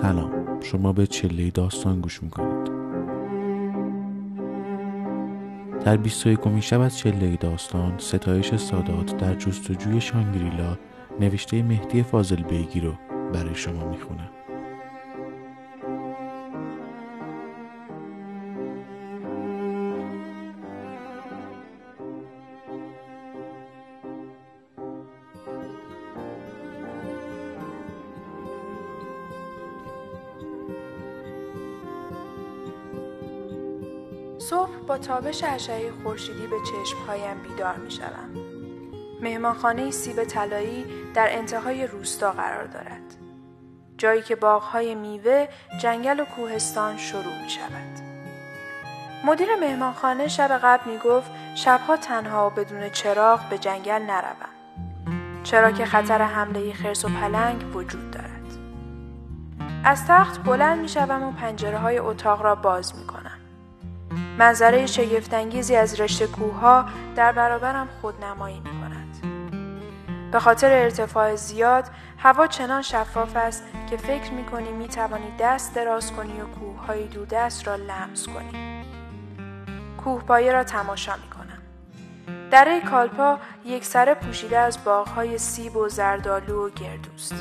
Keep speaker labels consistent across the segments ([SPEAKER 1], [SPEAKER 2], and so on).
[SPEAKER 1] سلام. شما به چله داستان گوش می‌کنید. در 21 شب از چله داستان ستایش سادات در جستجوی شانگریلا نوشته مهدی فاضل بیگی رو برای شما می‌خونم.
[SPEAKER 2] صبح با تابش اشعه خورشیدی به چشمهایم بیدار می شدم. مهمانخانه سیب طلایی در انتهای روستا قرار دارد. جایی که باغهای میوه، جنگل و کوهستان شروع می شود. مدیر مهمانخانه شب قبل می گفت شبها تنها و بدون چراغ به جنگل نروم. چرا که خطر حمله خرس و پلنگ وجود دارد. از تخت بلند می شوم و پنجره های اتاق را باز می کنم. منظره شگفتانگیزی از رشته کوهها در برابرم خودنمایی می کند. به خاطر ارتفاع زیاد هوا چنان شفاف است که فکر می کنی می توانی دست دراز کنی و کوههای دودست را لمس کنی. کوه پایه را تماشا می کنم. دره کالپا یک سره پوشیده از باغهای سیب و زردالو و گردوست.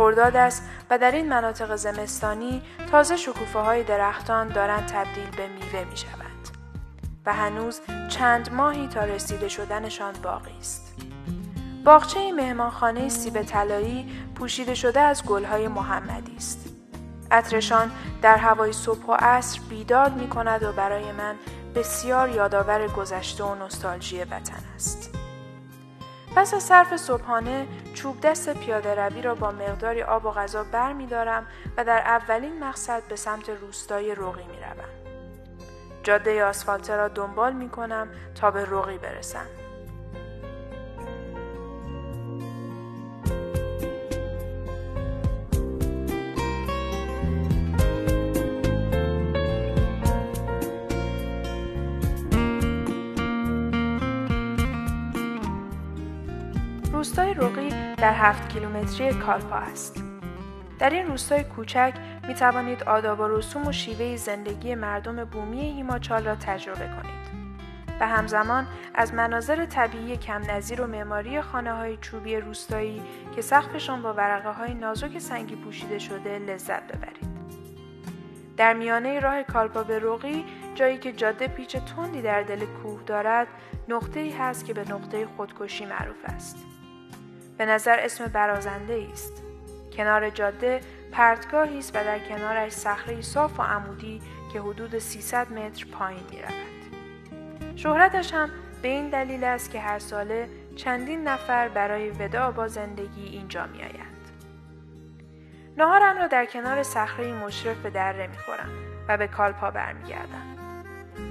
[SPEAKER 2] خرداد است و در این مناطق زمستانی تازه شکوفه های درختان دارند تبدیل به میوه می شوند و هنوز چند ماهی تا رسیده شدنشان باقی است. باغچه مهمانخانه سیب طلایی پوشیده شده از گلهای محمدی است. عطرشان در هوای صبح و عصر بیداد می کند و برای من بسیار یادآور گذشته و نستالژی وطن است. پس از صرف صبحانه چوب دست پیاده روی را با مقداری آب و غذا بر می دارم و در اولین مقصد به سمت روستای روغی می روم. جاده آسفالته را دنبال می کنم تا به روغی برسم. روستای رقی در هفت کیلومتری کالپا است. در این روستای کوچک می توانید آداب و رسوم و شیوه زندگی مردم بومی هیماچال را تجربه کنید و همزمان از مناظر طبیعی کم نظیر و معماری خانه های چوبی روستایی که سقفشان با ورقه های نازک سنگی پوشیده شده لذت ببرید. در میانه راه کالپا به رقی جایی که جاده پیچ تندی در دل کوه دارد نقطه ای هست که به نقطه خودکشی معروف است. به نظر اسم برازنده است. کنار جاده پرتگاهی است و در کنارش صخره صاف و عمودی که حدود 300 متر پایین می رود. شهرتش هم به این دلیل است که هر ساله چندین نفر برای وداع با زندگی اینجا می آیند. نهارم را در کنار صخره مشرف به دره می خورم و به کالپا برمیگردم.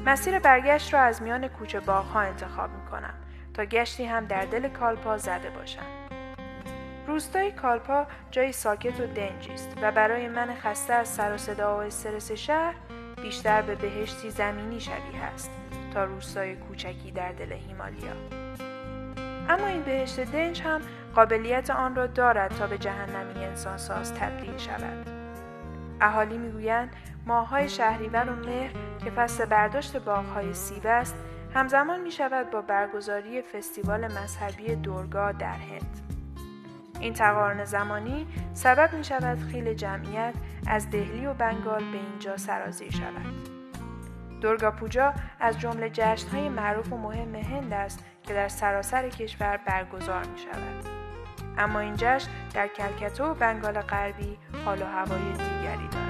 [SPEAKER 2] مسیر برگشت را از میان کوچه باغها انتخاب می کنم تا گشتی هم در دل کالپا زده باشم. روستای کالپا جایی ساکت و دنجی است و برای من خسته از سر و صدا و استرس شهر بیشتر به بهشتی زمینی شبیه است تا روستای کوچکی در دل هیمالیا. اما این بهشت دنج هم قابلیت آن را دارد تا به جهنمی انسانساز تبدیل شود. اهالی می‌گویند ماههای شهریور و مهر که فصل برداشت باغهای سیب است همزمان می شود با برگزاری فستیوال مذهبی دورگا در هند. این تقارن زمانی سبب می شود خیل جمعیت از دهلی و بنگال به اینجا سرازیر شود. دورگا پوجا از جمله های معروف و مهم هند است که در سراسر کشور برگزار می شود. اما این جشن در کلکتو و بنگال غربی حال و هوای دیگری دارد.